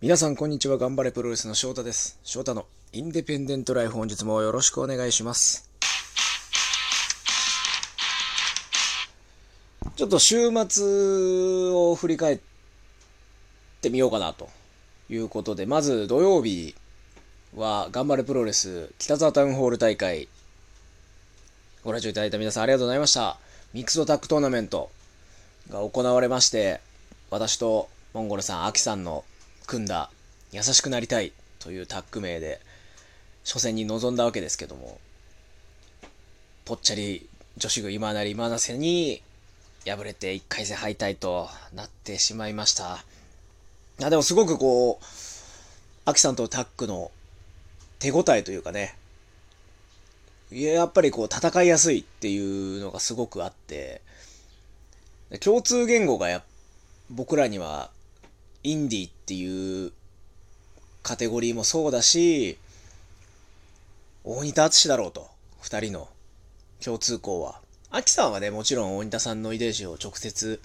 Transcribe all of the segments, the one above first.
皆さんこんにちは。ガンバレ☆プロレスの翔太です。翔太のインデペンデントライフ本日もよろしくお願いします。ちょっと週末を振り返ってみようかなということで、まず土曜日はガンバレ☆プロレス北沢タウンホール大会ご来場いただいた皆さんありがとうございました。ミックスドタッグトーナメントが行われまして、私とモンゴルさん、アキさんの組んだ優しくなりたいというタッグ名で初戦に臨んだわけですけども、ぽっちゃり女子軍今成今なせに敗れて1回戦敗退となってしまいました。いや、でもすごくこう、アキさんとタッグの手応えというかね、いや、やっぱりこう戦いやすいっていうのがすごくあって、共通言語がや僕らにはインディっていうカテゴリーもそうだし、大仁田敦だろうと、二人の共通項は。アキさんはね、もちろん大仁田さんの遺伝子を直接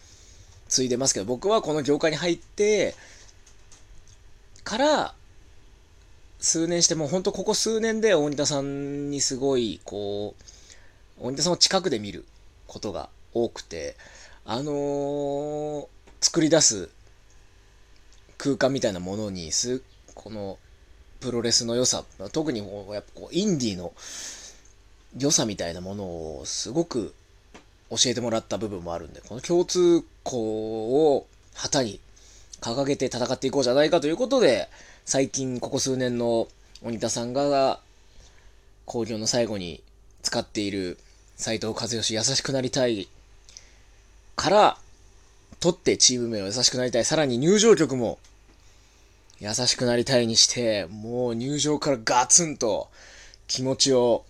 継いでますけど、僕はこの業界に入ってから、数年してもうほんとここ数年で大仁田さんにすごい、こう、大仁田さんを近くで見ることが多くて、あのー作り出す空間みたいなものにす、このプロレスの良さ、特にこうやっぱこうインディーの良さみたいなものをすごく教えてもらった部分もあるんで、この共通項を旗に掲げて戦っていこうじゃないかということで、最近ここ数年の鬼田さんが興行の最後に使っている斎藤和義優しくなりたいから取ってチーム名を優しくなりたい。さらに入場曲も優しくなりたいにして、もう入場からガツンと気持ちを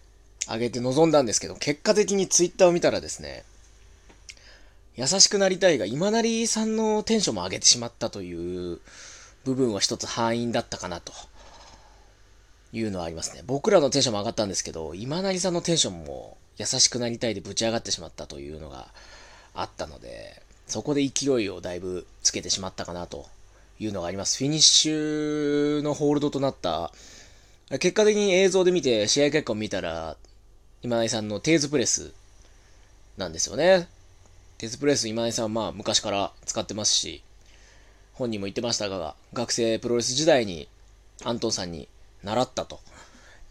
上げて臨んだんですけど、結果的にツイッターを見たらですね、優しくなりたいが今成さんのテンションも上げてしまったという部分は一つ敗因だったかなというのはありますね。僕らのテンションも上がったんですけど、今成さんのテンションも優しくなりたいでぶち上がってしまったというのがあったので、そこで勢いをだいぶつけてしまったかなというのがあります。フィニッシュのホールドとなった、結果的に映像で見て、試合結果を見たら、今成さんのテーズプレスなんですよね。テーズプレス今成さんはまあ昔から使ってますし、本人も言ってましたが、学生プロレス時代にアントンさんに習ったと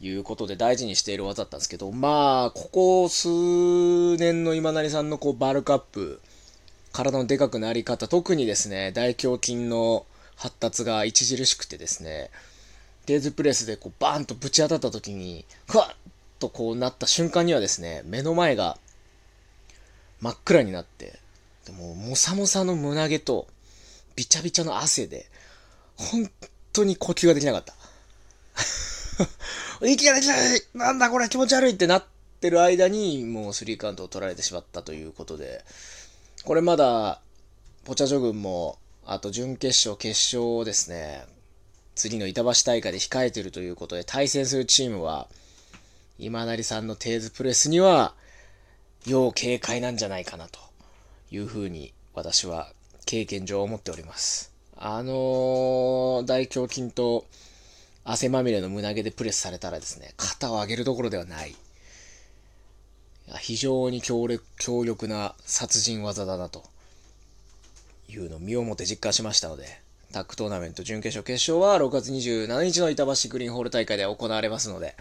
いうことで大事にしている技だったんですけど、まあ、ここ数年の今成さんのこうバルクアップ、体のでかくなり方、特にですね、大胸筋の発達が著しくてですね、テーズプレスでこうバーンとぶち当たった時に、ふわっとこうなった瞬間にはですね、目の前が真っ暗になって、でももさもさの胸毛とびちゃびちゃの汗で、本当に呼吸ができなかった。息ができないなんだこれ気持ち悪いってなってる間に、もうスリーカウントを取られてしまったということで、これまだ、ポチャジョ軍も、あと準決勝、決勝をですね、次の板橋大会で控えているということで、対戦するチームは、今成さんのテーズプレスには、要警戒なんじゃないかなというふうに、私は経験上思っております。あのー、大胸筋と汗まみれの胸毛でプレスされたらですね、肩を上げるどころではない。い非常に強力強力な殺人技だなというのを身をもって実感しましたので、タッグトーナメント準決勝、決勝は6月27日の板橋グリーンホール大会で行われますので、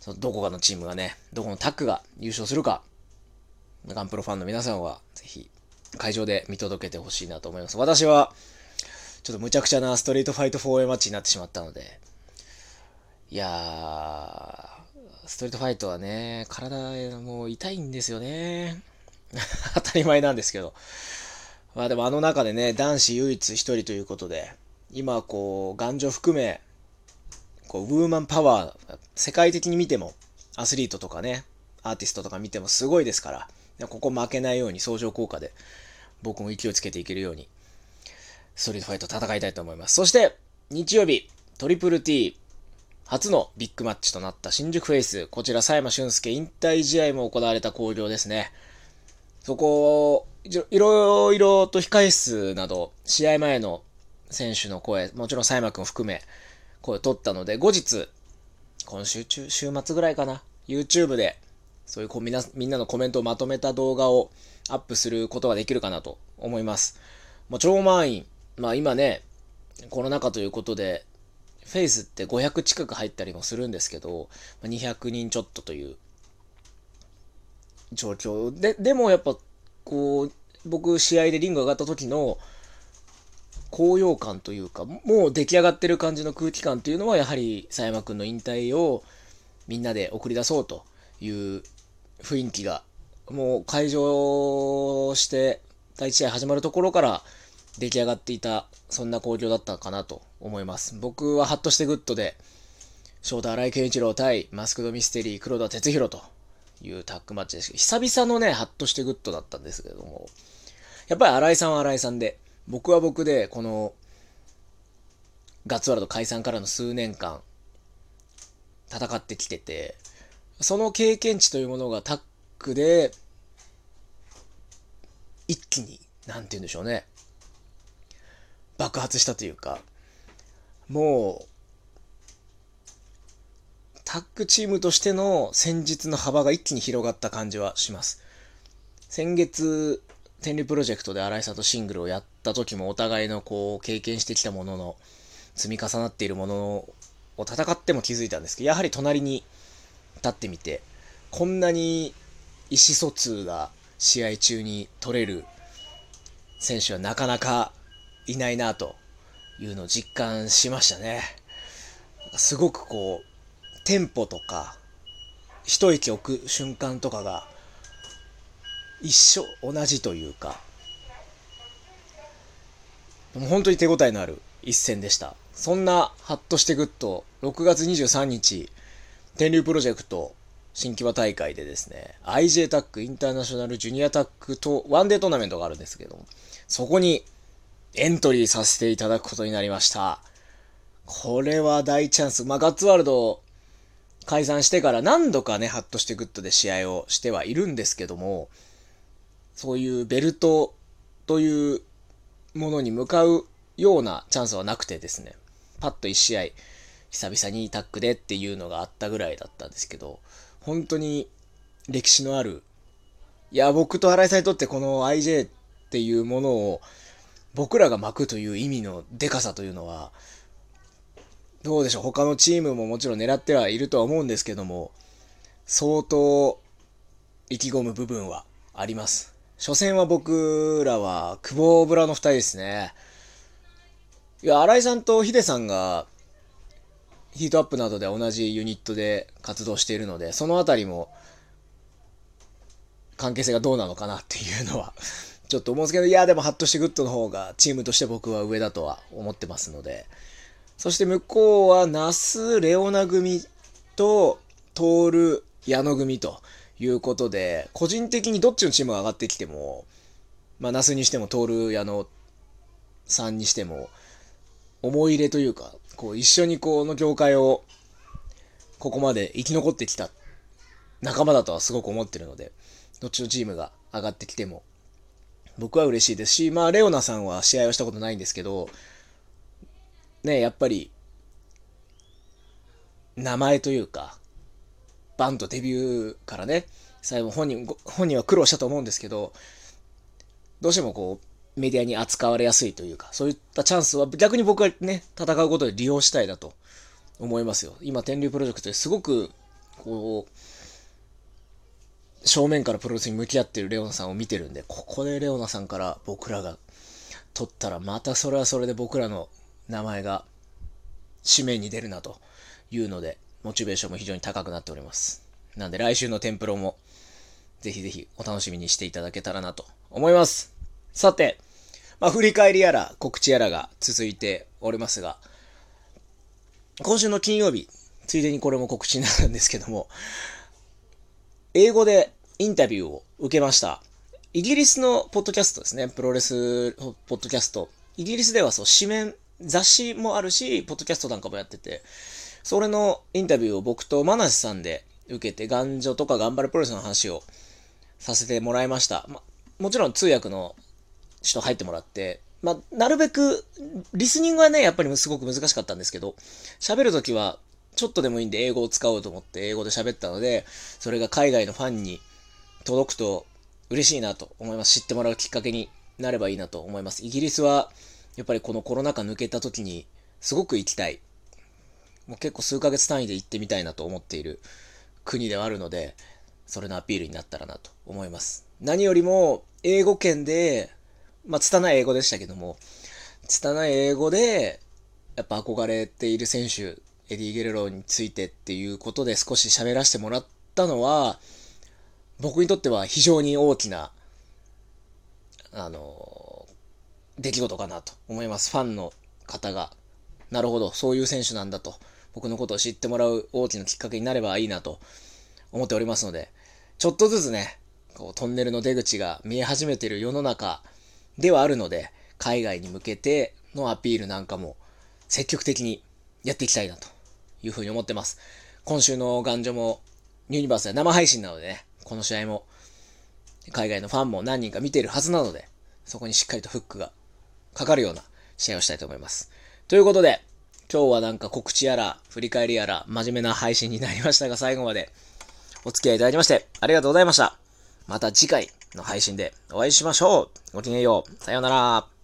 そのどこかのチームがね、どこのタッグが優勝するか、ガンプロファンの皆さんはぜひ会場で見届けてほしいなと思います。私は、ちょっと無茶苦茶なストリートファイト 4A マッチになってしまったので、いやー、ストリートファイトはね、体もう痛いんですよね。当たり前なんですけど。まあでもあの中でね、男子唯一一人ということで、今こう、男女含め、こう、ウーマンパワー、世界的に見ても、アスリートとかね、アーティストとか見てもすごいですから、ここ負けないように相乗効果で、僕も勢いつけていけるように、ストリートファイト戦いたいと思います。そして、日曜日、トリプル T、初のビッグマッチとなった新宿フェイス、こちら佐山俊介引退試合も行われた興行ですね。そこ、いろいろと控え室など、試合前の選手の声、もちろん佐山くん含め、声を取ったので、後日、今週中、週末ぐらいかな、YouTube で、そういうこうみんなみんなのコメントをまとめた動画をアップすることができるかなと思います。まあ、超満員、まあ今ね、コロナ禍ということで、フェイスって500近く入ったりもするんですけど、200人ちょっとという状況で、でもやっぱこう、僕試合でリング上がった時の高揚感というか、もう出来上がってる感じの空気感というのはやはり佐山くんの引退をみんなで送り出そうという雰囲気が、もう会場して第1試合始まるところから出来上がっていた、そんな興行だったかなと思います。僕はハッとしてグッドで、翔太荒井健一郎対マスクドミステリー黒田哲広というタッグマッチです久々のね、ハッとしてグッドだったんですけれども、やっぱり荒井さんは荒井さんで、僕は僕で、この、ガッツワールド解散からの数年間、戦ってきてて、その経験値というものがタッグで、一気に、なんて言うんでしょうね。爆発したというか、もう、タッグチームとしての戦術の幅が一気に広がった感じはします。先月、天理プロジェクトで新井さんとシングルをやった時もお互いのこう経験してきたものの積み重なっているものを戦っても気づいたんですけど、やはり隣に立ってみて、こんなに意思疎通が試合中に取れる選手はなかなかいないなというのを実感しましたね。すごくこう、テンポとか、一息置く瞬間とかが、一緒、同じというか、もう本当に手応えのある一戦でした。そんな、ハッとしてグッド、6月23日、天龍プロジェクト新木場大会でですね、IJ タックインターナショナルジュニアタックとワンデートーナメントがあるんですけども、そこにエントリーさせていただくことになりました。これは大チャンス。まあ、ガッツワールド解散してから何度かね、ハッとしてグッドで試合をしてはいるんですけども、そういうベルトというものに向かうようなチャンスはなくてですね、パッと1試合、久々にタックでっていうのがあったぐらいだったんですけど、本当に歴史のある、いや、僕と新井さんにとってこの IJ っていうものを僕らが巻くという意味のデカさというのは、どうでしょう、他のチームももちろん狙ってはいるとは思うんですけども、相当意気込む部分はあります。初戦は僕らは久保ブラの二人ですね。いや、荒井さんとヒデさんがヒートアップなどで同じユニットで活動しているので、そのあたりも関係性がどうなのかなっていうのはちょっと思うんですけど、いや、でもハッとしてグッドの方がチームとして僕は上だとは思ってますので、そして向こうはナス、レオナ組とトール、矢野組ということで、個人的にどっちのチームが上がってきても、まあ、ナスにしてもトール、矢野さんにしても、思い入れというか、こう一緒にこの業界をここまで生き残ってきた仲間だとはすごく思ってるので、どっちのチームが上がってきても僕は嬉しいですし、まあレオナさんは試合をしたことないんですけど、ね、やっぱり名前というか、バンとデビューからね、最後本人、本人は苦労したと思うんですけど、どうしてもこう、メディアに扱われやすいというか、そういったチャンスは逆に僕はね、戦うことで利用したいだと思いますよ。今、天竜プロジェクトですごく、こう、正面からプロレスに向き合ってるレオナさんを見てるんで、ここでレオナさんから僕らが取ったら、またそれはそれで僕らの名前が紙面に出るなというので、モチベーションも非常に高くなっております。なんで来週のテンプロも、ぜひぜひお楽しみにしていただけたらなと思います。さて、まあ、振り返りやら告知やらが続いておりますが、今週の金曜日、ついでにこれも告知になるんですけども、英語でインタビューを受けました。イギリスのポッドキャストですね。プロレスポッドキャスト。イギリスではそう、紙面、雑誌もあるし、ポッドキャストなんかもやってて、それのインタビューを僕とマナシさんで受けて、頑丈とか頑張るプロレスの話をさせてもらいました。ま、もちろん通訳の人入ってもらって、まあ、なるべく、リスニングはね、やっぱりすごく難しかったんですけど、喋るときは、ちょっとでもいいんで英語を使おうと思って英語で喋ったので、それが海外のファンに届くと嬉しいなと思います。知ってもらうきっかけになればいいなと思います。イギリスは、やっぱりこのコロナ禍抜けた時に、すごく行きたい。もう結構数ヶ月単位で行ってみたいなと思っている国ではあるので、それのアピールになったらなと思います。何よりも、英語圏で、まあ、拙い英語でしたけども、拙い英語で、やっぱ憧れている選手、エディ・ゲレロについてっていうことで少し喋らせてもらったのは、僕にとっては非常に大きな、あの、出来事かなと思います。ファンの方が、なるほど、そういう選手なんだと、僕のことを知ってもらう大きなきっかけになればいいなと思っておりますので、ちょっとずつね、こうトンネルの出口が見え始めている世の中ではあるので、海外に向けてのアピールなんかも積極的にやっていきたいなというふうに思ってます。今週のガンジョもユニバースで生配信なのでね、この試合も海外のファンも何人か見ているはずなので、そこにしっかりとフックがかかるような試合をしたいと思います。ということで、今日はなんか告知やら、振り返りやら、真面目な配信になりましたが、最後までお付き合いいただきまして、ありがとうございました。また次回の配信でお会いしましょう。ごきげんよう。さようなら。